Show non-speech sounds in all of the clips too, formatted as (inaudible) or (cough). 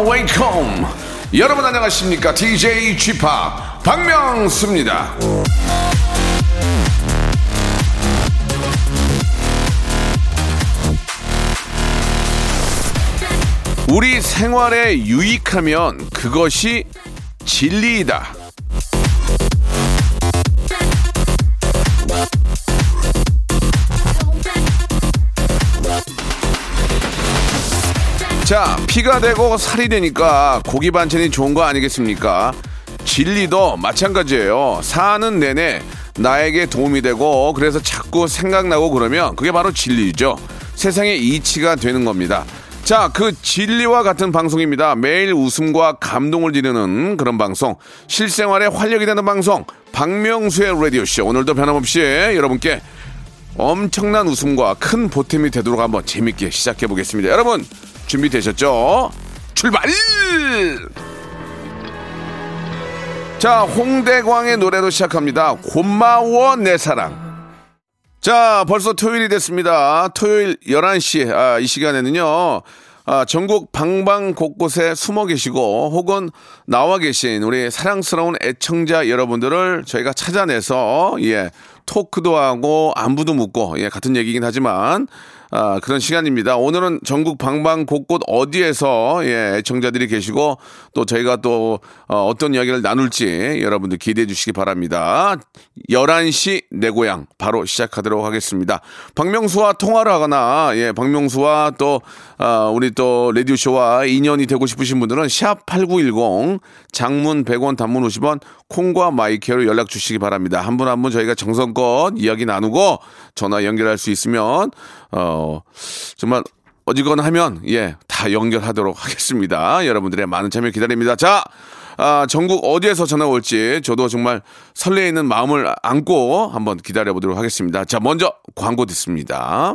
웨이컴 여러분 안녕하십니까? DJ g p 박명수입니다. 우리 생활에 유익하면 그것이 진리이다 자, 피가 되고 살이 되니까 고기 반찬이 좋은 거 아니겠습니까? 진리도 마찬가지예요. 사는 내내 나에게 도움이 되고 그래서 자꾸 생각나고 그러면 그게 바로 진리죠. 세상의 이치가 되는 겁니다. 자, 그 진리와 같은 방송입니다. 매일 웃음과 감동을 드리는 그런 방송. 실생활에 활력이 되는 방송. 박명수의 라디오쇼. 오늘도 변함없이 여러분께 엄청난 웃음과 큰 보탬이 되도록 한번 재밌게 시작해 보겠습니다. 여러분 준비되셨죠? 출발! 자, 홍대광의 노래로 시작합니다. 고마워 내 사랑. 자, 벌써 토요일이 됐습니다. 토요일 11시, 아, 이 시간에는요, 아, 전국 방방 곳곳에 숨어 계시고, 혹은 나와 계신 우리 사랑스러운 애청자 여러분들을 저희가 찾아내서, 예, 토크도 하고, 안부도 묻고, 예, 같은 얘기긴 하지만, 아, 그런 시간입니다. 오늘은 전국 방방 곳곳 어디에서 예, 애청자들이 계시고 또 저희가 또 어, 떤 이야기를 나눌지 여러분들 기대해 주시기 바랍니다. 11시 내 고향 바로 시작하도록 하겠습니다. 박명수와 통화를 하거나 예, 박명수와 또 아, 우리 또 라디오 쇼와 인연이 되고 싶으신 분들은 샵 8910 장문 100원 단문 50원 콩과 마이케로 연락 주시기 바랍니다. 한 분 한분 저희가 정성껏 이야기 나누고 전화 연결할 수 있으면 어, 정말 어지거나 하면 예, 다 연결하도록 하겠습니다. 여러분들의 많은 참여 기다립니다. 자, 아, 전국 어디에서 전화 올지 저도 정말 설레이는 마음을 안고 한번 기다려 보도록 하겠습니다. 자, 먼저 광고 듣습니다.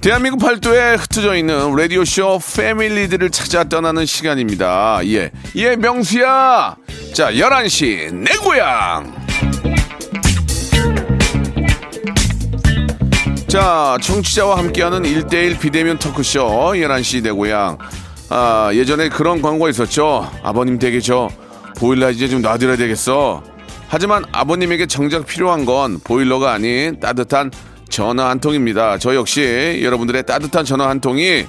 대한민국 팔도에 흩어져 있는 라디오쇼 패밀리들을 찾아 떠나는 시간입니다. 예. 예, 명수야! 자, 11시, 내 고향! 자, 청취자와 함께하는 1대1 비대면 토크쇼, 11시 내 고향. 아, 예전에 그런 광고가 있었죠. 아버님 댁에 저 보일러 이제 좀 놔드려야 되겠어. 하지만 아버님에게 정작 필요한 건 보일러가 아닌 따뜻한 전화 한 통입니다. 저 역시 여러분들의 따뜻한 전화 한 통이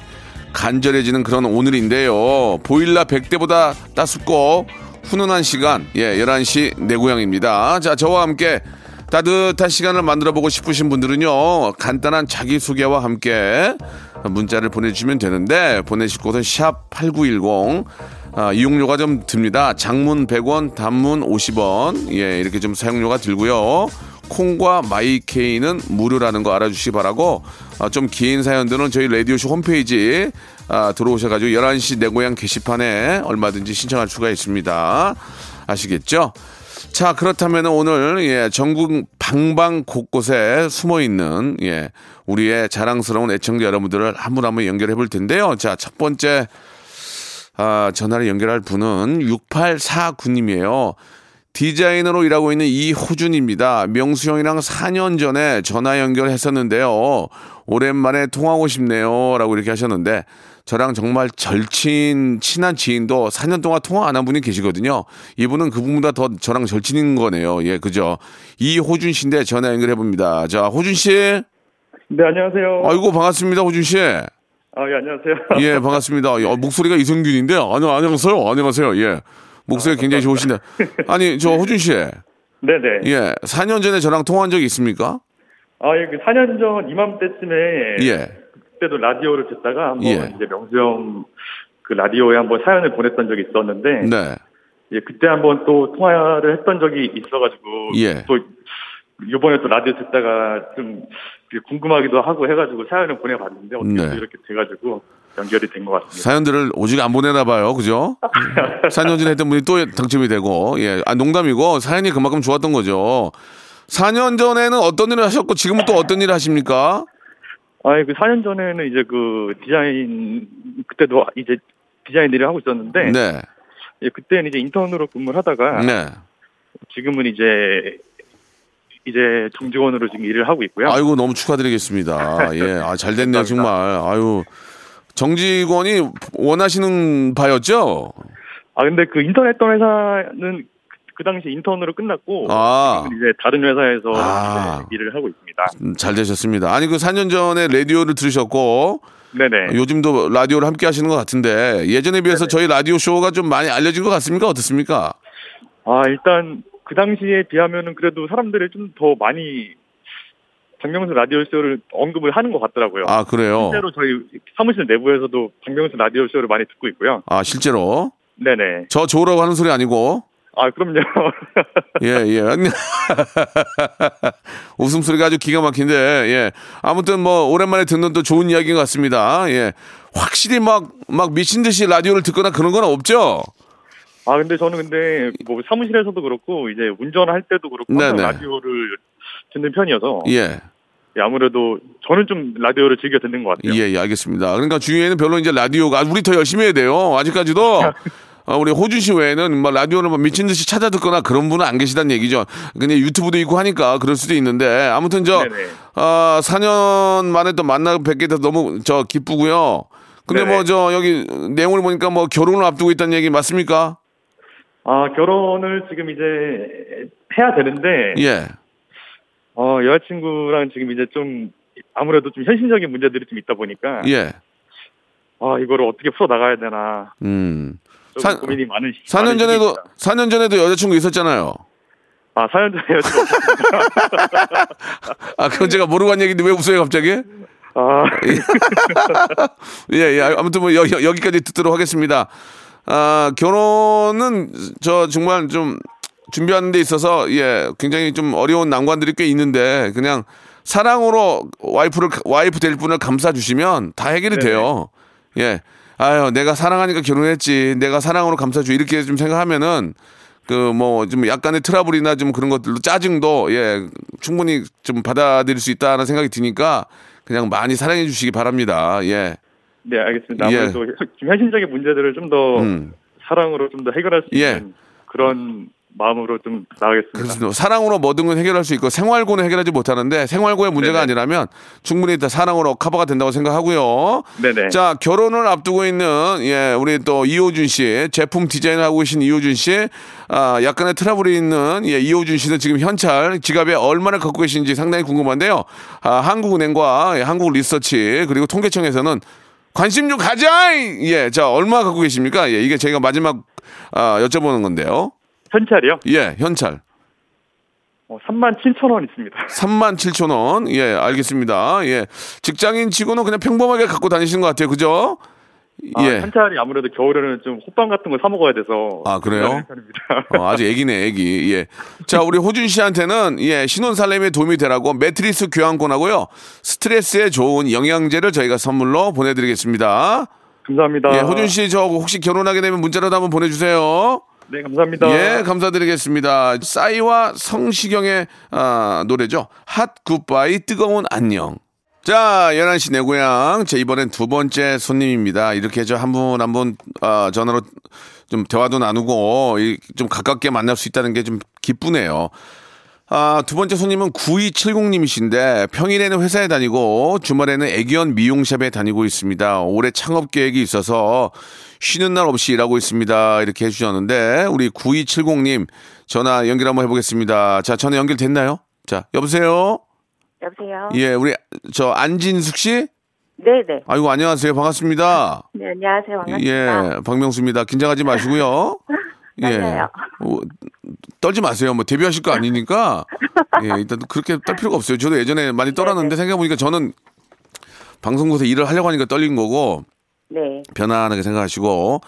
간절해지는 그런 오늘인데요. 보일러 100대보다 따숩고 훈훈한 시간, 예, 11시 내 고향입니다. 자, 저와 함께 따뜻한 시간을 만들어 보고 싶으신 분들은요, 간단한 자기소개와 함께 문자를 보내주시면 되는데, 보내실 곳은 샵8910, 아, 이용료가 좀 듭니다. 장문 100원, 단문 50원, 예, 이렇게 좀 사용료가 들고요. 콩과 마이케이는 무료라는 거 알아주시기 바라고 아, 좀 긴 사연들은 저희 라디오쇼 홈페이지 아, 들어오셔가지고 11시 내 고향 게시판에 얼마든지 신청할 수가 있습니다. 아시겠죠? 자 그렇다면 오늘 예, 전국 방방 곳곳에 숨어 있는 예, 우리의 자랑스러운 애청자 여러분들을 한 분 한 분 연결해 볼 텐데요. 자 첫 번째 아, 전화를 연결할 분은 6849님이에요. 디자이너로 일하고 있는 이호준입니다. 명수 형이랑 4년 전에 전화 연결했었는데요. 오랜만에 통하고 싶네요. 라고 이렇게 하셨는데, 저랑 정말 절친, 친한 지인도 4년 동안 통화 안 한 분이 계시거든요. 이분은 그분보다 더 저랑 절친인 거네요. 예, 그죠. 이호준 씨인데 전화 연결해봅니다. 자, 호준 씨. 네, 안녕하세요. 아이고, 반갑습니다. 호준 씨. 아, 예, 안녕하세요. 예, 반갑습니다. 어, 목소리가 이성균인데, 아니, 안녕하세요. 안녕하세요. 예. 목소리 가 굉장히 좋으신데. 아니, 저 호준 씨. 네네. 예. 4년 전에 저랑 통화한 적이 있습니까? 아, 예, 그 4년 전 이맘때쯤에 예. 그때도 라디오를 듣다가 한번 예. 이제 명수 형 그 라디오에 한번 사연을 보냈던 적이 있었는데 네. 예, 그때 한번 또 통화를 했던 적이 있어가지고 예. 또 이번에 또 라디오 듣다가 좀 궁금하기도 하고 해가지고 사연을 보내봤는데 어떻게 네. 또 이렇게 돼가지고 연결이 된 것 같습니다. 사연들을 오직 안 보내나 봐요. 그죠? 4년 전에 했던 분이 또 당첨이 되고. 예. 아, 농담이고 사연이 그만큼 좋았던 거죠. 4년 전에는 어떤 일을 하셨고 지금은 또 어떤 일을 하십니까? 아니 그 4년 전에는 이제 그 디자인 그때도 이제 디자인 일을 하고 있었는데 네. 예, 그때는 이제 인턴으로 근무를 하다가 네. 지금은 이제 이제 정직원으로 지금 일을 하고 있고요. 아이고 너무 축하드리겠습니다. (laughs) 예. 아, 잘 됐네요, 정말. 아유. 정직원이 원하시는 바였죠? 아 근데 그 인턴 했던 회사는 그, 그 당시 인턴으로 끝났고 아. 이제 다른 회사에서 아. 이제 일을 하고 있습니다. 음, 잘 되셨습니다. 아니 그 4년 전에 라디오를 들으셨고 네네. 요즘도 라디오를 함께 하시는 것 같은데 예전에 비해서 저희 라디오 쇼가 좀 많이 알려진 것 같습니까? 어떻습니까? 아 일단 그 당시에 비하면은 그래도 사람들이 좀 더 많이 박명수 라디오 쇼를 언급을 하는 것 같더라고요. 아 그래요. 실제로 저희 사무실 내부에서도 박명수 라디오 쇼를 많이 듣고 있고요. 아 실제로 네네. 저 좋으라고 하는 소리 아니고 아 그럼요. (laughs) 예 예. (laughs) 웃음소리가 아주 기가 막힌데 예 아무튼 뭐 오랜만에 듣는 또 좋은 이야기인 것 같습니다. 예 확실히 막 막 미친 듯이 라디오를 듣거나 그런 건 없죠. 아 근데 저는 근데 뭐 사무실에서도 그렇고 이제 운전할 때도 그렇고. 라디오를 듣는 편이어서 예. 예, 아무래도 저는 좀 라디오를 즐겨 듣는 것 같아요. 예, 예, 알겠습니다. 그러니까 주위에는 별로 이제 라디오가 아, 우리 더 열심히 해야 돼요. 아직까지도 (laughs) 어, 우리 호준 씨 외에는 막 라디오를 막 미친 듯이 찾아 듣거나 그런 분은 안 계시다는 얘기죠. 근데 유튜브도 있고 하니까 그럴 수도 있는데 아무튼 저 네네. 어, 4년 만에 또 만나 뵙게 돼서 너무 저 기쁘고요. 근데. 뭐 저 여기 내용을 보니까 뭐 결혼을 앞두고 있다는 얘기 맞습니까? 아 결혼을 지금 이제 해야 되는데 예. 어 여자친구랑 지금 이제 좀 아무래도 좀 현실적인 문제들이 좀 있다 보니까 예. 아 이거를 어떻게 풀어 나가야 되나 음. 좀 사- 고민이 많은 시- 4년 많은 전에도 시기입니다. 4년 전에도 여자친구 있었잖아요. 아 4년 전에 여자친구. (laughs) 아, 그건 제가 모르고 한 얘기인데 왜 웃어요, 갑자기? 아 (laughs) 예, 예. 아무튼 뭐 여, 여- 여기까지 듣도록 하겠습니다. 아, 결혼은 저 정말 좀 준비하는 데 있어서 예, 굉장히 좀 어려운 난관들이 꽤 있는데 그냥 사랑으로 와이프를 와이프 될 분을 감싸 주시면 다 해결이 네네. 돼요. 예. 아유, 내가 사랑하니까 결혼했지. 내가 사랑으로 감싸 주 이렇게 좀 생각하면은 그 뭐 좀 약간의 트러블이나 좀 그런 것들로 짜증도 예, 충분히 좀 받아들일 수 있다는 생각이 드니까 그냥 많이 사랑해 주시기 바랍니다. 예. 네, 알겠습니다. 예. 아무래도 좀 현실적인 문제들을 좀더 음. 사랑으로 좀 더 해결할 수 예. 있는 그런 마음으로 좀 나가겠습니다. 그렇습니다. 사랑으로 모든 건 해결할 수 있고 생활고는 해결하지 못하는데 생활고의 문제가 네네. 아니라면 충분히 다 사랑으로 커버가 된다고 생각하고요. 네네. 자 결혼을 앞두고 있는 예 우리 또 이호준 씨 제품 디자인을 하고 계신 이호준 씨 아, 약간의 트러블이 있는 예, 이호준 씨는 지금 현찰 지갑에 얼마나 갖고 계신지 상당히 궁금한데요. 아, 한국은행과 예, 한국리서치 그리고 통계청에서는 관심 좀 가자. 예, 자 얼마 갖고 계십니까? 예, 이게 저희가 마지막 아, 여쭤보는 건데요. 현찰이요? 예, 현찰. 어, 3만 7천 원 있습니다. (laughs) 3만 7천 원. 예, 알겠습니다. 예. 직장인 치고는 그냥 평범하게 갖고 다니시는 것 같아요. 그죠? 아, 예. 현찰이 아무래도 겨울에는 좀 호빵 같은 거사 먹어야 돼서 아, 그래요? 어, 아주 애기네, 애기. 예. 자, 우리 호준 씨한테는 예, 신혼 살림에 도움이 되라고 매트리스 교환권하고요. 스트레스에 좋은 영양제를 저희가 선물로 보내 드리겠습니다. 감사합니다. 예, 호준 씨 저 혹시 결혼하게 되면 문자라도 한번 보내 주세요. 네, 감사합니다. 예, 감사드리겠습니다. 싸이와 성시경의 아, 노래죠. 핫 굿바이 뜨거운 안녕. 자, 11시 내 고향. 제 이번엔 두 번째 손님입니다. 이렇게 저 한 분 한분 아, 전화로 좀 대화도 나누고 이- 좀 가깝게 만날 수 있다는 게 좀 기쁘네요. 아, 두 번째 손님은 9270님이신데 평일에는 회사에 다니고 주말에는 애기원 미용샵에 다니고 있습니다. 올해 창업 계획이 있어서 쉬는 날 없이 일하고 있습니다. 이렇게 해주셨는데 우리 9270님 전화 연결 한번 해보겠습니다. 자, 전화 연결됐나요? 자, 여보세요? 여보세요? 예, 우리 저 안진숙 씨? 네네. 아이고, 안녕하세요. 반갑습니다. 네, 안녕하세요. 반갑습니다. 예, 박명수입니다. 긴장하지 마시고요. (laughs) 예. 어, 떨지 마세요. 뭐 데뷔하실 거 아니니까. 예, (laughs) 일단 그렇게 떨 필요가 없어요. 저도 예전에 많이 떨었는데 생각해보니까 저는 방송국에서 일을 하려고 하니까 떨린 거고 네. 편안하게 생각하시고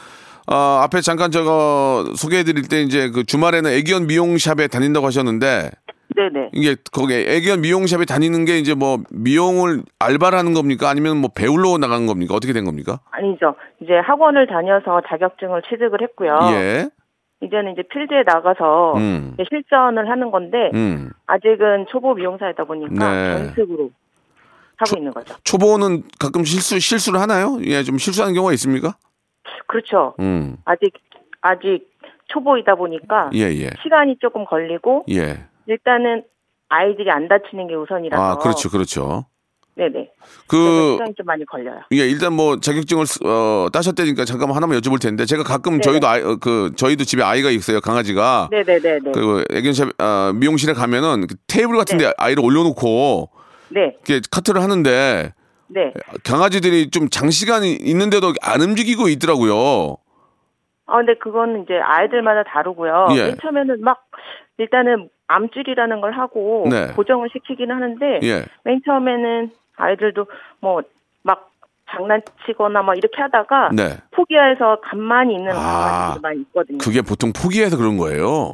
어, 앞에 잠깐 저거 소개해드릴 때 이제 그 주말에는 애기연 미용샵에 다닌다고 하셨는데 네네. 이게 거기 애기연 미용샵에 다니는 게 이제 뭐 미용을 알바를 하는 겁니까 아니면 뭐 배울러 나간 겁니까 어떻게 된 겁니까? 아니죠. 이제 학원을 다녀서 자격증을 취득을 했고요. 예. 이제는 이제 필드에 나가서 음. 이제 실전을 하는 건데 음. 아직은 초보 미용사이다 보니까 네. 연습으로 하고 있는 거죠. 초보는 가끔 실수 실수를 하나요? 예, 좀 실수하는 경우가 있습니까? 그렇죠. 음. 아직 아직 초보이다 보니까 예, 예. 시간이 조금 걸리고 예. 일단은 아이들이 안 다치는 게 우선이라서. 아, 그렇죠. 그렇죠. 네네. 그 시간이 좀 많이 걸려요. 예, 일단 뭐 자격증을 쓰- 어, 따셨다니까 잠깐만 하나만 여쭤볼 텐데 제가 가끔 네네. 저희도 아이, 어, 그 저희도 집에 아이가 있어요 강아지가 네네네네. 그 애견샵 아, 미용실에 가면은 그 테이블 같은데 네. 아이를 올려놓고 네. 카트를 하는데 네. 강아지들이 좀 장시간 있는데도 안 움직이고 있더라고요. 아, 근데 그건 이제 아이들마다 다르고요. 예. 맨 처음에는 막 일단은 암줄이라는 걸 하고 네. 고정을 시키긴 하는데 예. 맨 처음에는 아이들도 뭐 막 장난치거나 막 이렇게 하다가 네. 포기해서 가만히 있는 아, 많이 있거든요. 그게 보통 포기해서 그런 거예요.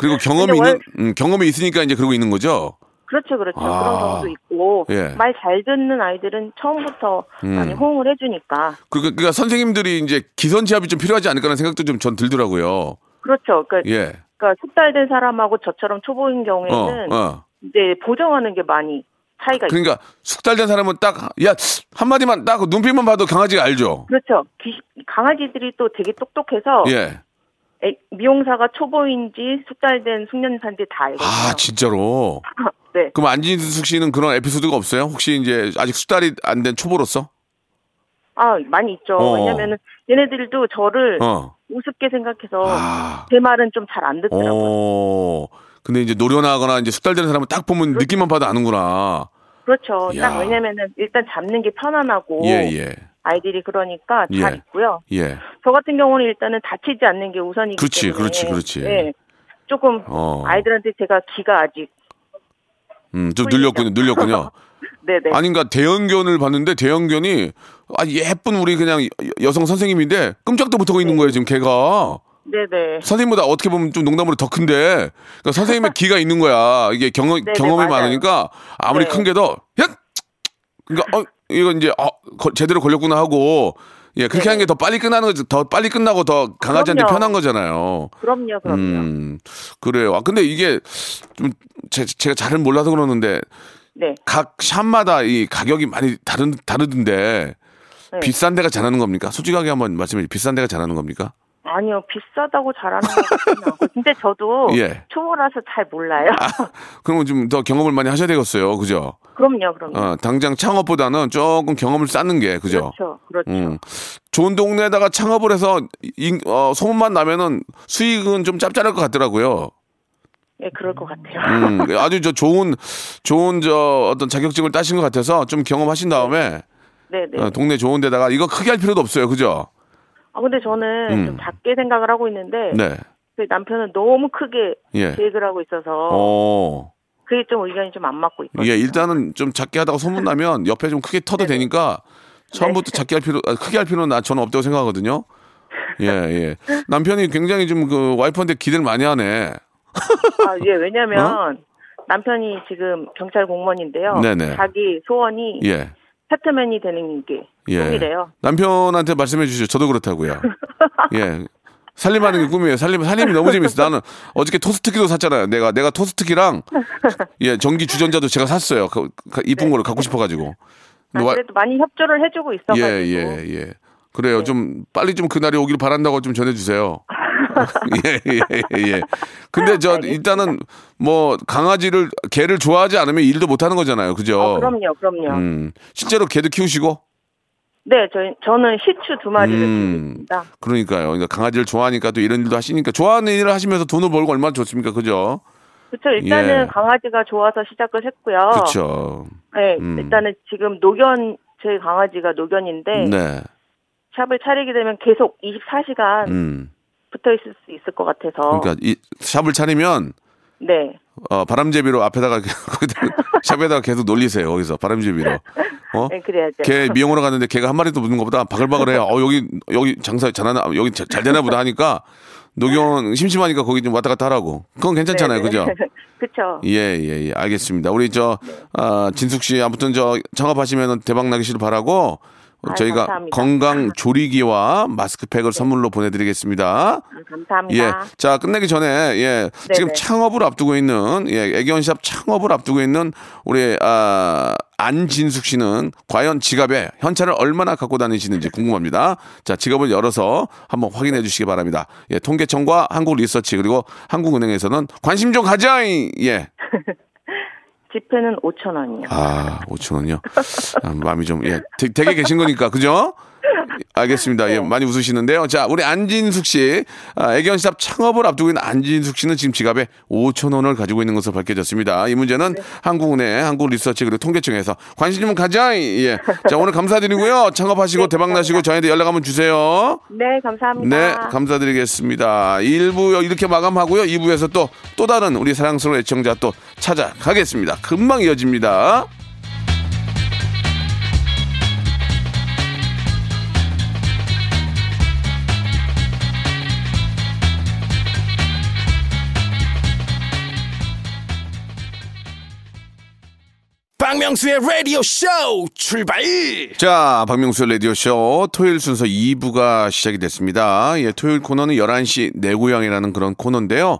그리고 (laughs) 경험이 근데 월- 있는 음, 경험이 있으니까 이제 그러고 있는 거죠. 그렇죠, 그렇죠. 아. 그런 경우도 있고 예. 말 잘 듣는 아이들은 처음부터 많이 음. 호응을 해주니까 그- 그- 그러니까 선생님들이 이제 기선제압이 좀 필요하지 않을까라는 생각도 좀 전 들더라고요. 그렇죠. 그러니까, 예. 그러니까 숙달된 사람하고 저처럼 초보인 경우에는 어, 어. 이제 보정하는 게 많이 차이가 있어요. 그러니까 숙달된 사람은 딱 야 한마디만 딱 눈빛만 봐도 강아지가 알죠. 그렇죠. 귀- 강아지들이 또 되게 똑똑해서 예. 애- 미용사가 초보인지 숙달된 숙련사인지 다 알거든요. 아 진짜로. (laughs) 네. 그럼 안진숙 씨는 그런 에피소드가 없어요? 혹시 이제 아직 숙달이 안 된 초보로서? 아 많이 있죠. 어. 왜냐면은 얘네들도 저를 어. 우습게 생각해서 아. 제 말은 좀 잘 안 듣더라고요. 어. 근데 이제 노련하거나 이제 숙달되는 사람은 딱 보면 느낌만 봐도 아는구나. 그렇죠. 야. 딱 왜냐면은 일단 잡는 게 편안하고 예, 예. 아이들이 그러니까 잘 예. 있고요. 예. 저 같은 경우는 일단은 다치지 않는 게 우선이기 그렇지, 때문에 그렇지, 그렇지. 네. 조금 어. 아이들한테 제가 기가 아직 음, 좀. 늘렸군요. 늘렸군요. (laughs) 네네. 아닌가 대형견을 봤는데 대형견이 아 예쁜 우리 그냥 여- 여성 선생님인데 끔짝도 못하고 있는 거예요 지금 걔가 네네. 선생님보다 어떻게 보면 좀 농담으로 더 큰데 그러니까 선생님의 (laughs) 기가 있는 거야 이게 경험 네네, 경험이 맞아요. 많으니까 아무리 네. 큰 게도 야 그러니까 어 이거 이제 어 거- 제대로 걸렸구나 하고 예 그렇게. 하는 게 더 빨리 끝나는 거지 더 빨리 끝나고 더 강아지한테 그럼요. 편한 거잖아요. 그럼요, 그럼요. 음 그래요. 아 근데 이게 좀 제, 제가 잘은 몰라서 그러는데 네. 각 샵마다 이 가격이 많이 다른 다르던데 네. 비싼 데가 잘하는 겁니까? 솔직하게 한번 말씀해 주세요. 비싼 데가 잘하는 겁니까? 아니요, 비싸다고 잘하는 것 같지는 않고. 근데 저도 (laughs) 예. 초보라서 잘 몰라요. 그러면 좀 더 경험을 많이 하셔야 되겠어요. 그죠? 그럼요, 그럼요. 어, 당장 창업보다는 조금 경험을 쌓는 게 그죠? 그렇죠, 그렇죠. 음. 좋은 동네에다가 창업을 해서 인- 어, 소문만 나면은 수익은 좀 짭짤할 것 같더라고요. 예, 그럴 것 같아요. 음, (laughs) 아주 저 좋은 좋은 저 어떤 자격증을 따신 것 같아서 좀 경험하신 다음에 네 네. 어, 동네 좋은 데다가 이거 크게 할 필요도 없어요. 그죠? 아, 근데 저는 음. 좀 작게 생각을 하고 있는데, 네. 그 남편은 너무 크게 예. 계획을 하고 있어서, 어. 그게 좀 의견이 좀 안 맞고 있거든요. 예, 일단은 좀 작게 하다가 소문 나면 (laughs) 옆에 좀 크게 터도 되니까 처음부터 작게 할 필요, 아, 크게 할 필요는 나 저는 없다고 생각하거든요. 예, 예. (laughs) 남편이 굉장히 좀 그 와이프한테 기대를 많이 하네. 아, 예, 왜냐면, 남편이 지금 경찰 공무원인데요. 어? 네네. 자기 소원이 예. 패트맨이 되는 게 예. 꿈이래요. 남편한테 말씀해 주시죠. 저도 그렇다고요. (laughs) 예. 살림하는 게 꿈이에요. 살림, 살림이 너무 재밌어. 나는 어저께 토스트기도 샀잖아요. 내가, 내가 토스트기랑, 예, 전기 주전자도 제가 샀어요. 그, 그 이쁜 거를 갖고 싶어가지고. 아, 근데 와- 그래도 많이 협조를 해주고 있어가지고. 예, 예, 예. 그래요. 좀 빨리 좀 그날이 오길 바란다고 좀 전해주세요. (laughs) (laughs) 예, 예, 예. 근데 저 일단은 뭐 강아지를 개를 좋아하지 않으면 일도 못 하는 거잖아요. 그죠? 어, 그럼요, 그럼요. 음. 실제로 개도 키우시고? 네, 저희, 저는 시추 두 마리를 음. 있습니다. 그러니까요. 그러니까 강아지를 좋아하니까 또 이런 일도 하시니까 좋아하는 일을 하시면서 돈을 벌고 얼마나 좋습니까? 그죠? 그렇죠. 일단은 예. 강아지가 좋아서 시작을 했고요. 그렇죠. 네, 음. 일단은 지금 노견 제 강아지가 노견인데 네. 샵을 차리게 되면 계속 24시간 음. 붙어 있을 수 있을 것 같아서. 그러니까 이 샵을 차리면 네. 어, 바람제비로 앞에다가 (laughs) 샵에다가 계속 놀리세요. 거기서 바람제비로. 어? 네, 그래야죠. 개 미용하러 갔는데 개가 한 마리도 묻는 것보다 바글바글해요. 어 여기 여기 장사 잘하나 여기 자- 잘 되나 보다 하니까 노경 심심하니까 거기 좀 왔다 갔다 하라고. 그건 괜찮잖아요, 그죠? (laughs) 그쵸. 예, 예, 예. 알겠습니다. 우리 저, 아, 진숙 씨, 아무튼 저, 창업하시면 대박 나기를 바라고, 저희가 감사합니다. 건강 조리기와 마스크팩을 선물로 보내드리겠습니다. 아, 감사합니다. 예. 자, 끝내기 전에, 예. 지금 네네. 창업을 앞두고 있는, 예, 애견샵 창업을 앞두고 있는 우리, 아, 안진숙 씨는 과연 지갑에 현찰을 얼마나 갖고 다니시는지 궁금합니다. 자, 지갑을 열어서 한번 확인해 주시기 바랍니다. 예, 통계청과 한국 리서치 그리고 한국은행에서는 관심 좀 가자! 예. (laughs) 지폐는 5천 원이요. 아, 5천 원이요? 아, 마음이 좀, 예. 되, 되게 계신 거니까, 그죠? 알겠습니다. 예, 많이 웃으시는데요. 자, 우리 안진숙 씨, 아, 애견샵 창업을 앞두고 있는 안진숙 씨는 지금 지갑에 5천 원을 가지고 있는 것으로 밝혀졌습니다. 이 문제는 한국은행, 한국리서치 그리고 통계청에서 관심 좀 가자. 예. 자, 오늘 감사드리고요. (laughs) 창업하시고 대박 나시고 저희한테 연락 한번 주세요. 네, 감사합니다. 네, 감사드리겠습니다. 1부 이렇게 마감하고요. 2부에서 또, 또 다른 우리 사랑스러운 애청자 또 찾아가겠습니다. 금방 이어집니다. 박명수의 라디오 쇼 출발 자, 박명수 라디오 쇼 토요일 순서 2부가 시작이 됐습니다. 예, 토요일 코너는 11시 내 고향이라는 그런 코너인데요.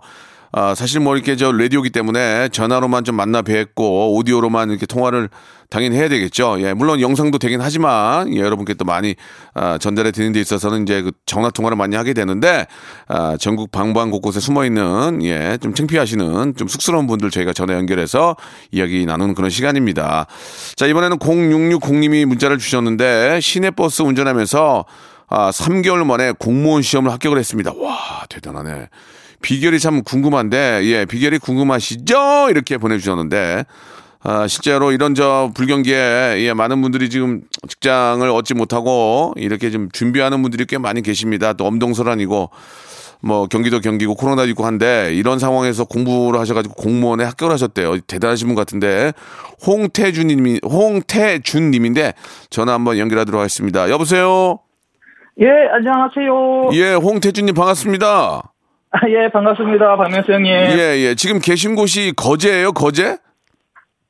아, 사실 뭐 이렇게 저 라디오기 때문에 전화로만 좀 만나 뵙고 오디오로만 이렇게 통화를 당연히 해야 되겠죠. 예, 물론 영상도 되긴 하지만 예, 여러분께 또 많이 아, 전달해 드리는 데 있어서는 이제 그 전화 통화를 많이 하게 되는데 아, 전국 방방 곳곳에 숨어 있는 예, 좀 창피하시는 좀 쑥스러운 분들 저희가 전화 연결해서 이야기 나누는 그런 시간입니다. 자, 이번에는 0660님이 문자를 주셨는데 시내버스 운전하면서 아, 3개월 만에 공무원 시험을 합격을 했습니다. 와, 대단하네. 비결이 참 궁금한데, 예, 비결이 궁금하시죠? 이렇게 보내주셨는데, 아, 실제로 이런 저 불경기에, 예, 많은 분들이 지금 직장을 얻지 못하고, 이렇게 좀 준비하는 분들이 꽤 많이 계십니다. 또 엄동설한이고, 뭐, 경기도 경기고, 코로나도 있고 한데, 이런 상황에서 공부를 하셔가지고 공무원에 합격을 하셨대요. 대단하신 분 같은데, 홍태준님이, 홍태준님인데, 전화 한번 연결하도록 하겠습니다. 여보세요? 예, 안녕하세요. 예, 홍태준님 반갑습니다. 아, 예, 반갑습니다. 박명수 형님. 예, 예, 예. 지금 계신 곳이 거제예요, 거제?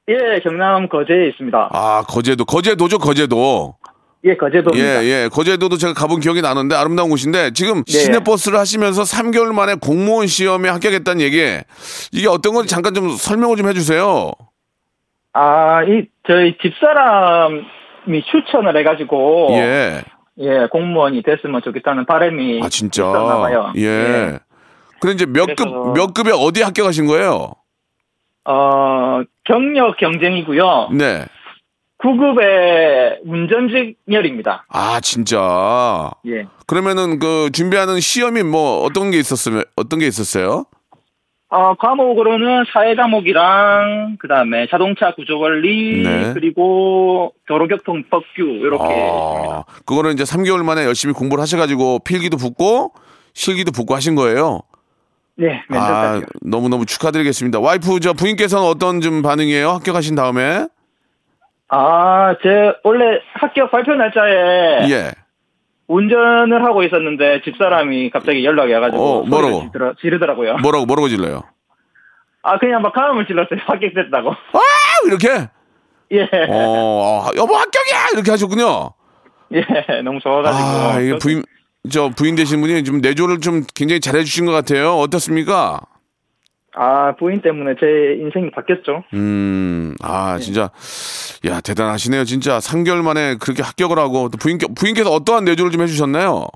예, 경남 거제에 있습니다. 아, 거제도. 거제도죠, 거제도. 예, 거제도입니다. 예, 예. 거제도도 제가 가본 기억이 나는데 아름다운 곳인데 지금 네. 시내버스를 하시면서 3개월 만에 공무원 시험에 합격했다는 얘기. 이게 어떤 건지 잠깐 좀 설명을 좀 해주세요. 아, 이 저희 집사람이 추천을 해가지고 예. 예, 공무원이 됐으면 좋겠다는 바람이 아, 진짜. 있었나 봐요. 예. 근데 이제 몇 급, 그래서- 몇 급에 어디 합격하신 거예요? 어, 경력 경쟁이고요. 네. 9급의 운전직렬입니다. 아, 진짜. 예. 그러면은 그 준비하는 시험이 뭐 어떤 게 있었으면, 어떤 게 있었어요? 어, 과목으로는 사회 과목이랑 그다음에 자동차 구조 원리 네. 그리고 도로교통 법규 이렇게 있습니다. 아, 그거는 이제 3개월 만에 열심히 공부를 하셔가지고 필기도 붙고 실기도 붙고 하신 거예요. 네, 아, 면접까지. 너무 너무 축하드리겠습니다. 와이프, 저 부인께서는 어떤 좀 반응이에요? 합격하신 다음에? 아, 제 원래 합격 발표 날짜에 예. 운전을 하고 있었는데 집사람이 갑자기 연락이 와가지고 어, 뭐라고? 소리를 지르, 지르더라 고요. 뭐라고, 뭐라고 질러요? 아, 그냥 막 가음을 질렀어요. (laughs) 합격됐다고. 아, 이렇게? 예, 어, 아, 여보 합격이야! 이렇게 하셨군요. 예, 너무 좋아가지고. 아, 이게 저- 부인, 저 부인 되신 분이 좀 내조를 좀 굉장히 잘해주신 것 같아요. 어떻습니까? 아, 부인 때문에 제 인생이 바뀌었죠. 음, 아, 진짜, 야, 대단하시네요. 진짜 3개월 만에 그렇게 합격을 하고, 또 부인께, 부인께서 어떠한 내조를 좀 해주셨나요?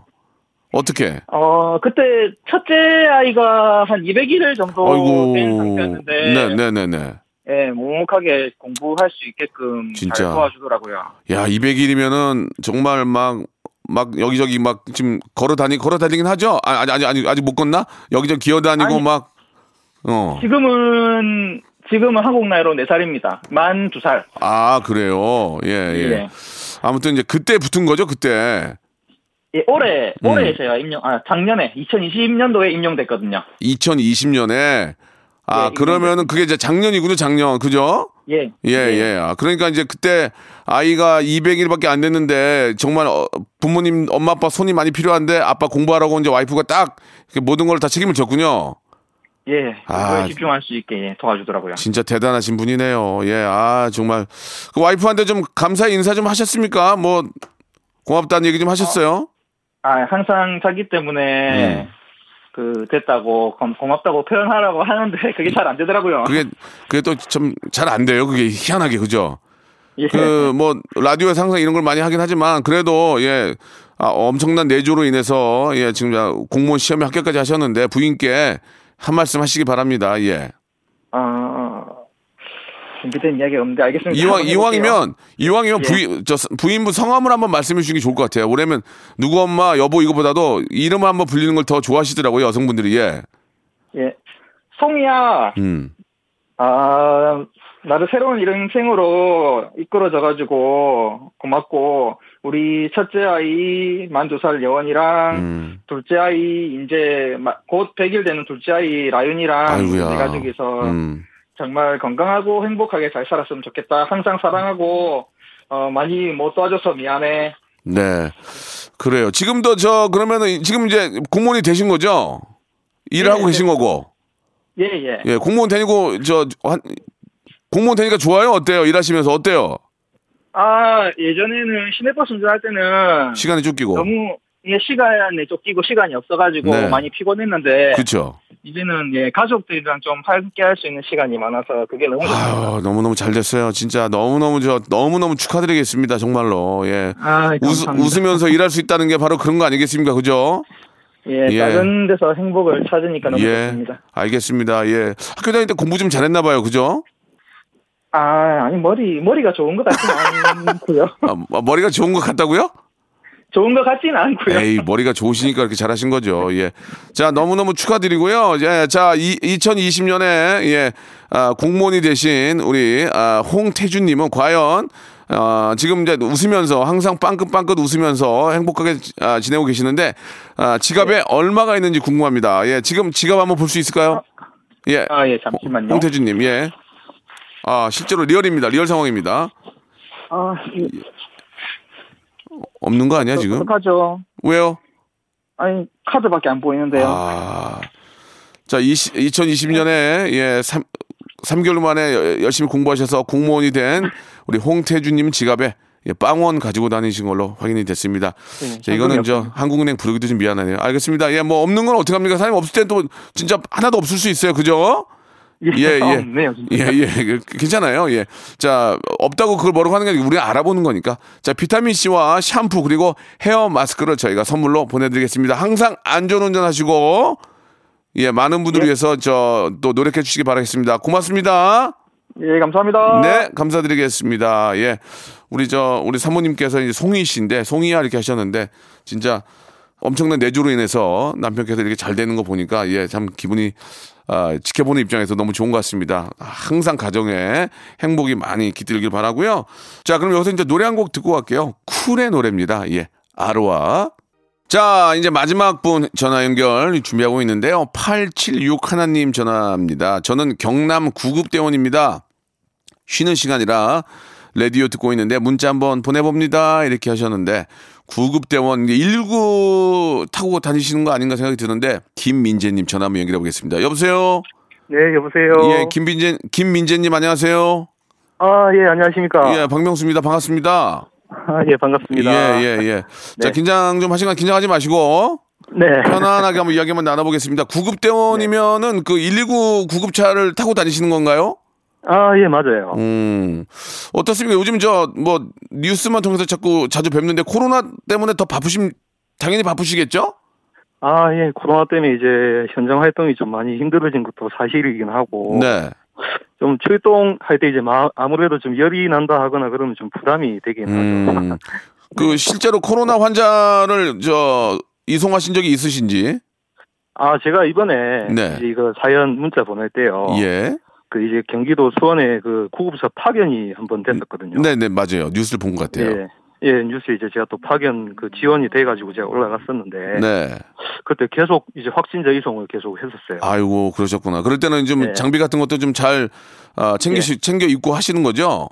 어떻게? 어, 그때 첫째 아이가 한 200일 정도 아이고. 된 상태였는데, 네, 네, 네, 네. 예, 묵묵하게 공부할 수 있게끔 진짜. 잘 도와주더라고요. 야, 200일이면은 정말 막, 막 여기저기 막 지금 걸어 다니, 걸어 다니긴 하죠? 아, 아니, 아니, 아니, 아직 못 걷나? 여기저기 기어 다니고. 막, 어. 지금은, 지금은 한국 나이로 4살입니다. 만 2살. 아, 그래요. 예, 예. 예. 아무튼 이제 그때 붙은 거죠, 그때. 예, 올해, 음. 올해 제가 임용, 아, 작년에, 2020년도에 임용됐거든요. 2020년에 아, 예, 그러면은 그게 이제 작년이군요, 작년. 그죠? 예. 예, 예. 아, 그러니까 이제 그때 아이가 200일밖에 안 됐는데 정말 어, 부모님, 엄마, 아빠 손이 많이 필요한데 아빠 공부하라고 이제 와이프가 딱 모든 걸 다 책임을 졌군요. 예. 아. 집중할 수 있게 예, 도와주더라고요. 진짜 대단하신 분이네요. 예, 아, 정말. 그 와이프한테 좀 감사의 인사 좀 하셨습니까? 뭐, 고맙다는 얘기 좀 하셨어요? 아, 항상 자기 때문에 음. 그 됐다고 고- 고맙다고 표현하라고 하는데 (laughs) 그게 잘 안 되더라고요. 그게, 그게 또 좀 잘 안 돼요. 그게 희한하게, 그죠? 예. 그, 뭐, 라디오에서 항상 이런 걸 많이 하긴 하지만, 그래도, 예, 아, 엄청난 내조로 인해서, 예, 지금 자, 공무원 시험에 합격까지 하셨는데, 부인께 한 말씀 하시기 바랍니다. 예. 어, 준비된 이야기 없는데 알겠습니다. 이왕. 이왕이면, 이왕이면 예. 부인, 저, 부인부 성함을 한번 말씀해 주시는 게 좋을 것 같아요. 왜냐면, 누구 엄마, 여보 이거보다도 이름을 한번 불리는 걸 더 좋아하시더라고요, 여성분들이. 예. 예. 송이야, 음. 아, 나를 새로운 인생으로 이끌어줘가지고 고맙고, 우리 첫째 아이 만 두 살 여원이랑, 음. 둘째 아이 이제 마- 곧 100일 되는 둘째 아이 라윤이랑 아이고야. 내 가족이서 음. 정말 건강하고 행복하게 잘 살았으면 좋겠다. 항상 사랑하고, 어, 많이 못 도와줘서 미안해. 네. 그래요. 지금도 저, 그러면은, 지금 이제 공무원이 되신 거죠? 일을 네, 하고 계신 거고. 예, 예. 예, 공무원 다니고 저 한, 공무원 다니까 좋아요? 어때요? 일하시면서 어때요? 아, 예전에는 시내버스 운전할 때는 시간이 쫓기고. 너무 예, 시간에 쫓기고 시간이 없어가지고 네. 많이 피곤했는데 그렇죠. 이제는 예, 가족들이랑 좀 함께 할 수 있는 시간이 많아서 그게 너무 좋습니다. 아유, 너무 너무 잘 됐어요. 진짜 너무 너무 저 너무 너무 축하드리겠습니다. 정말로. 예. 아, 웃. 웃으면서 일할 수 있다는 게 바로 그런 거 아니겠습니까? 그죠? 예, 예. 다른 데서 행복을 찾으니까 너무 예. 좋습니다. 알겠습니다. 예. 학교 다닐 때 공부 좀 잘했나 봐요. 그죠? 아, 아니 머리 머리가 좋은 것 같지는 (laughs) 않고요. 아, 아, 머리가 좋은 것 같다고요? 좋은 것 같지는 않고요. 에이, (laughs) 머리가 좋으시니까 이렇게 잘하신 거죠. 예. 자, 너무 너무 축하드리고요. 예, 자, 이, 2020년에, 예, 아, 공무원이 되신 우리, 아, 홍태준님은 과연, 어, 지금 이제 웃으면서, 항상 빵긋빵긋 웃으면서 행복하게 아, 지내고 계시는데, 아, 지갑에 얼마가 있는지 궁금합니다. 예, 지금 지갑 한번 볼 수 있을까요? 예. 아, 예, 잠시만요. 홍태준님, 예. 아, 실제로 real입니다. real 상황입니다. 아, 이- 없는 거 아니야, 지금? 어떡하죠? 왜요? 아니 카드밖에 안 보이는데요. 아. 자, 20, 2020년에 예, 3, 삼개월 만에 여- 열심히 공부하셔서 공무원이 된 우리 홍태주님 지갑에 예, 빵원 가지고 다니신 걸로 확인이 됐습니다. 네, 자, 이거는 저 한국은행 부르기도 좀 미안하네요. 알겠습니다. 예, 뭐 없는 건 어떻게 합니까? 사장님 없을 땐 또 진짜 하나도 없을 수 있어요. 그죠? 예, 예. 없네요, 진짜. 예, 예. 그, 괜찮아요. 예. 자, 없다고 그걸 뭐라고 하는 게 아니고 우리가 알아보는 거니까. 자, 비타민C와 샴푸 그리고 헤어 마스크를 저희가 선물로 보내드리겠습니다. 항상 안전 운전 하시고, 예, 많은 분들을 위해서 저 또 노력해 주시기 바라겠습니다. 고맙습니다. 예, 감사합니다. 네, 감사드리겠습니다. 예. 우리 저, 우리 사모님께서 이제 송이 씨인데, 송이야 이렇게 하셨는데, 진짜 엄청난 내조로 인해서 남편께서 이렇게 잘 되는 거 보니까, 예, 참 기분이, 아, 지켜보는 입장에서 너무 좋은 것 같습니다. 항상 가정에 행복이 많이 깃들길 바라고요 자, 그럼 여기서 이제 노래 한 곡 듣고 갈게요. 쿨의 노래입니다. 예. 아로아. 자, 이제 마지막 분 전화 연결 준비하고 있는데요. 876 하나님 전화입니다. 저는 경남 구급대원입니다. 쉬는 시간이라 라디오 듣고 있는데 문자 한번 보내봅니다. 이렇게 하셨는데 구급대원 119 타고 다니시는 거 아닌가 생각이 드는데 김민재님 전화 한번 연결해 보겠습니다. 여보세요. 네, 여보세요. 예, 김민재 김민재님 안녕하세요. 아, 예, 안녕하십니까. 예, 박명수입니다. 반갑습니다. 아, 예, 반갑습니다. 예, 예, 예. 자, 네. 긴장 좀 하시면 긴장하지 마시고 네. 편안하게 한번 이야기 한번 나눠보겠습니다. 구급대원이면은 그 119 구급차를 타고 다니시는 건가요? 아, 예, 맞아요. 음, 어떻습니까? 요즘 저, 뭐, 뉴스만 통해서 자꾸 자주 뵙는데 코로나 때문에 더 바쁘심, 당연히 바쁘시겠죠? 아, 예, 코로나 때문에 이제 현장 활동이 좀 많이 힘들어진 것도 사실이긴 하고. 네. 좀 출동할 때 이제 마- 아무래도 좀 열이 난다 하거나 그러면 좀 부담이 되긴 음, 하죠. 그, 실제로 코로나 환자를 저, 이송하신 적이 있으신지? 아, 제가 이번에 네. 이제 이거 사연 문자 보낼 때요. 예. 그 이제 경기도 수원에 그 구급차 파견이 한번 됐었거든요. 네 네, 맞아요. 뉴스를 본 것 같아요. 예. 예, 뉴스에 이제 제가 또 파견 그 지원이 돼가지고 제가 올라갔었는데 네. 그때 계속 이제 확진자 이송을 계속 했었어요. 아이고 그러셨구나. 그럴 때는 좀 네. 장비 같은 것도 좀잘 챙기시 챙겨 입고 하시는 거죠.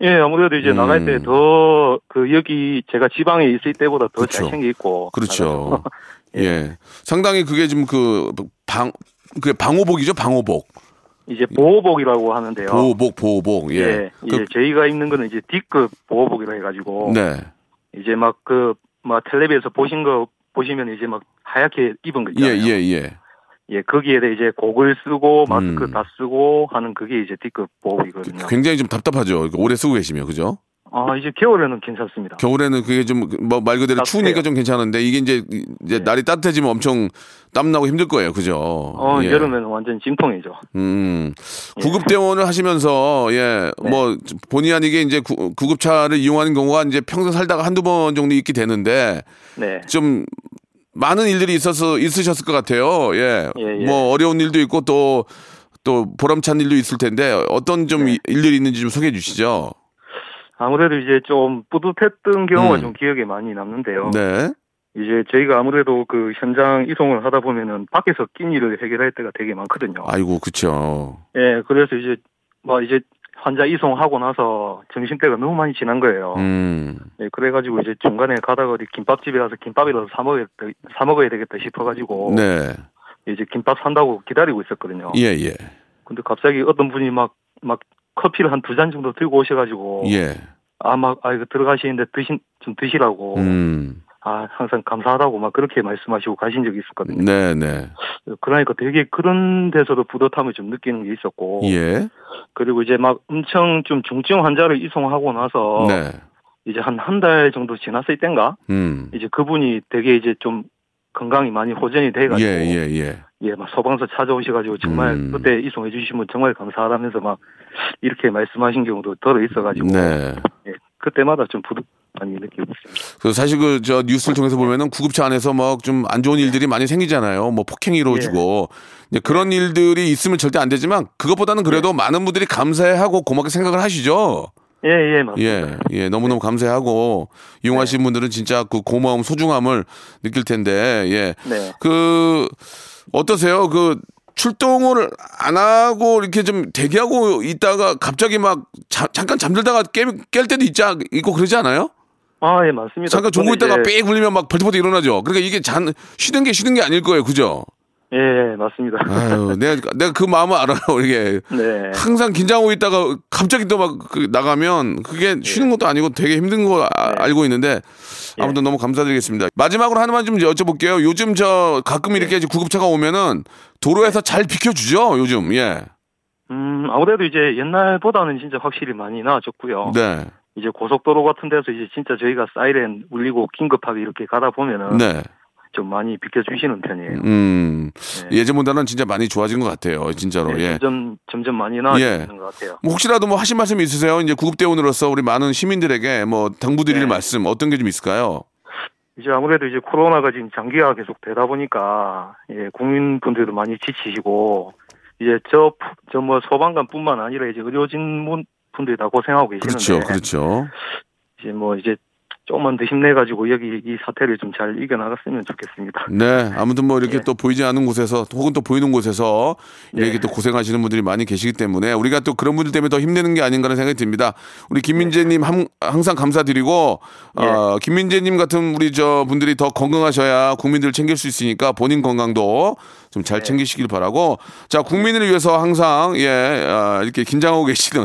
예, 아무래도 이제 음. 나갈 때 더 그 여기 제가 지방에 있을 때보다 더 그렇죠. 잘 챙겨 입고 그렇죠. (laughs) 예. 상당히 그게 지금 그 방, 그 방호복이죠, 방호복. 이제 보호복이라고 하는데요. 보호복, 보호복. 예. 예, 그, 저희가 입는 거는 이제 D급 보호복이라 해가지고 네. 이제 막 그 막 텔레비에서 보신 거 보시면 이제 막 하얗게 입은 거 예, 있잖아요. 예, 예. 예, 거기에 대해 이제 곡을 쓰고 마스크 음. 다 쓰고 하는 그게 이제 D급 보호복이거든요. 굉장히 좀 답답하죠. 오래 쓰고 계시면, 그죠? 아, 이제 겨울에는 괜찮습니다. 겨울에는 그게 좀뭐말 그대로. 추우니까 좀 괜찮은데 이게 이제 이제 네. 날이 따뜻해지면 엄청 땀 나고 힘들 거예요. 그죠? 어, 예. 여름에는 완전 진통이죠. 음. 구급 대원을 하시면서 예, 네. 뭐 본의 아니게 이제 구, 구급차를 이용하는 경우가 이제 평생 살다가 한두 번 정도 있게 되는데 네. 좀 많은 일들이 있어서 있으셨을 것 같아요. 예. 예, 예. 뭐 어려운 일도 있고 또또 보람찬 일도 있을 텐데 어떤 좀 네. 이- 일들이 있는지 좀 소개해 주시죠. 아무래도 이제 좀 뿌듯했던 경우가 음. 좀 기억에 많이 남는데요. 네. 이제 저희가 아무래도 그 현장 이송을 하다 보면은 밖에서 낀 일을 해결할 때가 되게 많거든요. 아이고 그쵸. 예, 그래서 이제 뭐 이제 환자 이송하고 나서 점심때가 너무 많이 지난 거예요. 음. 예, 그래가지고 이제 중간에 가다가 어디 김밥집에 가서 김밥이라도 사 먹어야, 사 먹어야 되겠다 싶어가지고 네. 이제 김밥 산다고 기다리고 있었거든요. 예, 예. 근데 갑자기 어떤 분이 막, 막 커피를 한 두 잔 정도 들고 오셔가지고 예. 아, 막, 아, 이거 들어가시는데 드신, 좀 드시라고. 음. 아, 항상 감사하다고 막 그렇게 말씀하시고 가신 적이 있었거든요. 네, 네. 그러니까 되게 그런 데서도 뿌듯함을 좀 느끼는 게 있었고. 예. 그리고 이제 막 엄청 좀 중증 환자를 이송하고 나서. 네. 이제 한 한 달 정도 지났을 땐가? 음. 이제 그분이 되게 이제 좀 건강이 많이 호전이 돼가지고. 예, 예, 예. 예, 막 소방서 찾아오셔가지고 정말 음. 그때 이송해 주시면 정말 감사하다면서 막 이렇게 말씀하신 경우도 들어 있어가지고. 네. 예, 그때마다 좀 부득 많이 느끼고 있습니다. 그 사실 그 저 뉴스를 통해서 보면은 구급차 안에서 막 좀 안 좋은 일들이 많이 생기잖아요. 뭐 폭행이 이루어지고 이제 그런 일들이 있으면 절대 안 되지만 그것보다는 그래도 많은 분들이 감사해하고 고맙게 생각을 하시죠. 예, 예, 맞습니다. 예, 예, 너무너무 감사하고 이용하신 분들은 진짜 그 고마움, 소중함을 느낄 텐데, 예. 네. 그, 어떠세요? 그, 출동을 안 하고 이렇게 좀 대기하고 있다가 갑자기 막 자- 잠깐 잠들다가 깨, 깰 때도 있지, 않- 있고 그러지 않아요? 아, 예, 맞습니다. 잠깐 종고 있다가 이제- 빽 울리면 막 벌떡벌떡 일어나죠. 그러니까 이게 잔, 쉬는 게 쉬는 게 아닐 거예요. 그죠? 예, 맞습니다. 아유, 내가, 내가 그 마음을 알아요. (laughs) 이게. 네. 항상 긴장하고 있다가 갑자기 또 막 나가면 그게 쉬는 것도 아니고 되게 힘든 거 아- 네. 알고 있는데 아무튼 너무 감사드리겠습니다. 마지막으로 하나만 좀 여쭤볼게요. 요즘 저 가끔 이렇게 구급차가 오면은 도로에서 잘 비켜주죠. 요즘 예. 음, 아무래도 이제 옛날보다는 진짜 확실히 많이 나아졌고요. 네. 이제 고속도로 같은 데서 이제 진짜 저희가 사이렌 울리고 긴급하게 이렇게 가다 보면은 네. 좀 많이 비켜주시는 편이에요. 음. 네. 예전보다는 진짜 많이 좋아진 것 같아요. 진짜로. 네, 예. 점점 점점 많이 나아지는 예. 것 같아요. 뭐 혹시라도 뭐 하신 말씀 있으세요? 이제 구급대원으로서 우리 많은 시민들에게 뭐 당부드릴 네. 말씀 어떤 게 좀 있을까요? 이제 아무래도 이제 코로나가 지금 장기화 계속 되다 보니까 예, 국민분들도 많이 지치시고 이제 저 저 뭐 소방관뿐만 아니라 이제 의료진 분- 분들이 다 고생하고 계시는데 그렇죠. 그렇죠. 이제 뭐 이제 조금만 더 힘내가지고 여기 이 사태를 좀 잘 이겨나갔으면 좋겠습니다. 네, 아무튼 뭐 이렇게 예. 또 보이지 않는 곳에서 혹은 또 보이는 곳에서 이렇게 예. 또 고생하시는 분들이 많이 계시기 때문에 우리가 또 그런 분들 때문에 더 힘내는 게 아닌가라는 생각이 듭니다. 우리 김민재님 함- 항상 감사드리고 어, 김민재님 같은 우리 저 분들이 더 건강하셔야 국민들을 챙길 수 있으니까 본인 건강도 좀 잘 챙기시길 바라고 자 국민을 위해서 항상 예 아, 이렇게 긴장하고 계시는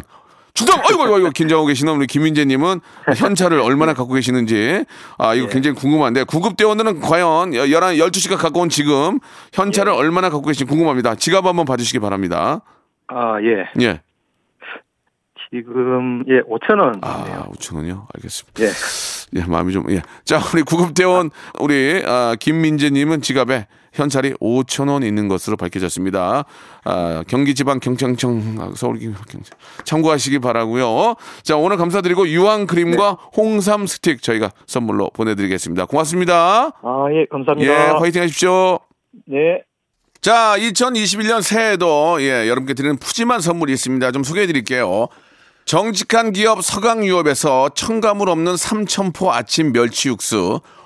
중장 아이고 아이고 아이고 긴장하고 계시는 우리 김민재님은 현찰을 얼마나 갖고 계시는지 아 이거 굉장히 궁금한데 구급대원들은 과연 11, 12시가 가까운 지금 현찰을 얼마나 갖고 계신지 궁금합니다. 지갑 한번 봐주시기 바랍니다. 아 예, 예. 지금 예 5천 원. 아, 5천 원이요? 알겠습니다. 예. 예, 마음이 좀, 예. 자, 우리 구급대원, 우리, 아, 김민재님은 지갑에 현찰이 5천 원 있는 것으로 밝혀졌습니다. 아, 경기지방경찰청, 아, 서울경찰. 참고하시기 바라고요 자, 오늘 감사드리고 유황 크림과 홍삼 스틱 저희가 선물로 보내드리겠습니다. 고맙습니다. 아 예, 감사합니다. 예, 화이팅 하십시오. 네. 자, 2021년 새해에도 예, 여러분께 드리는 푸짐한 선물이 있습니다. 좀 소개해 드릴게요. 정직한 기업 서강유업에서 첨가물 없는 삼천포 아침 멸치 육수,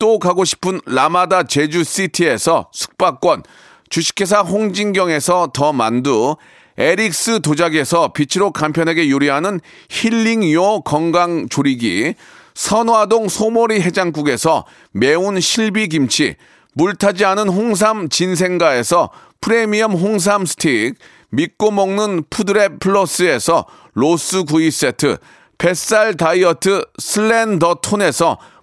또 가고 싶은 라마다 제주시티에서 숙박권, 주식회사 홍진경에서 더 만두, 에릭스 도자기에서 빛으로 간편하게 요리하는 힐링요 건강조리기, 선화동 소머리 해장국에서 매운 실비김치, 물타지 않은 홍삼 진생가에서 프리미엄 홍삼 스틱, 믿고 먹는 푸드랩 플러스에서 로스 구이 세트, 뱃살 다이어트 슬렌더 톤에서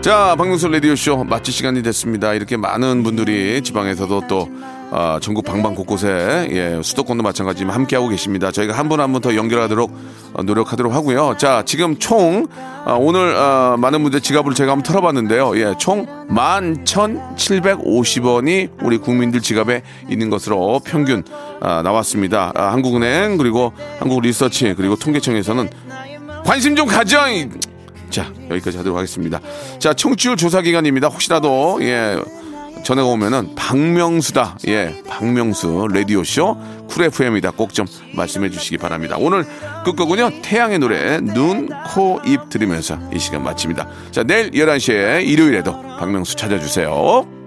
자, 박명수 라디오쇼 마칠 시간이 됐습니다. 이렇게 많은 분들이 지방에서도 또 아, 전국 방방 곳곳에 예, 수도권도 마찬가지지만 함께하고 계십니다. 저희가 한 분 한 분 더 연결하도록 어, 노력하도록 하고요. 자, 지금 총 아, 오늘 아, 많은 분들 지갑을 제가 한번 털어봤는데요. 예, 총 11,750원이 우리 국민들 지갑에 있는 것으로 평균 아, 나왔습니다. 아, 한국은행 그리고 한국리서치 그리고 통계청에서는 관심 좀 가져. 자, 여기까지 하도록 하겠습니다. 자, 청취율 조사 기간입니다. 혹시라도, 예, 전화가 오면은 박명수다. 예, 박명수 라디오쇼 쿨 FM이다. 꼭 좀 말씀해 주시기 바랍니다. 오늘 끝곡은요, 태양의 노래, 눈, 코, 입 들으면서 이 시간 마칩니다. 자, 내일 11시에 일요일에도 박명수 찾아주세요.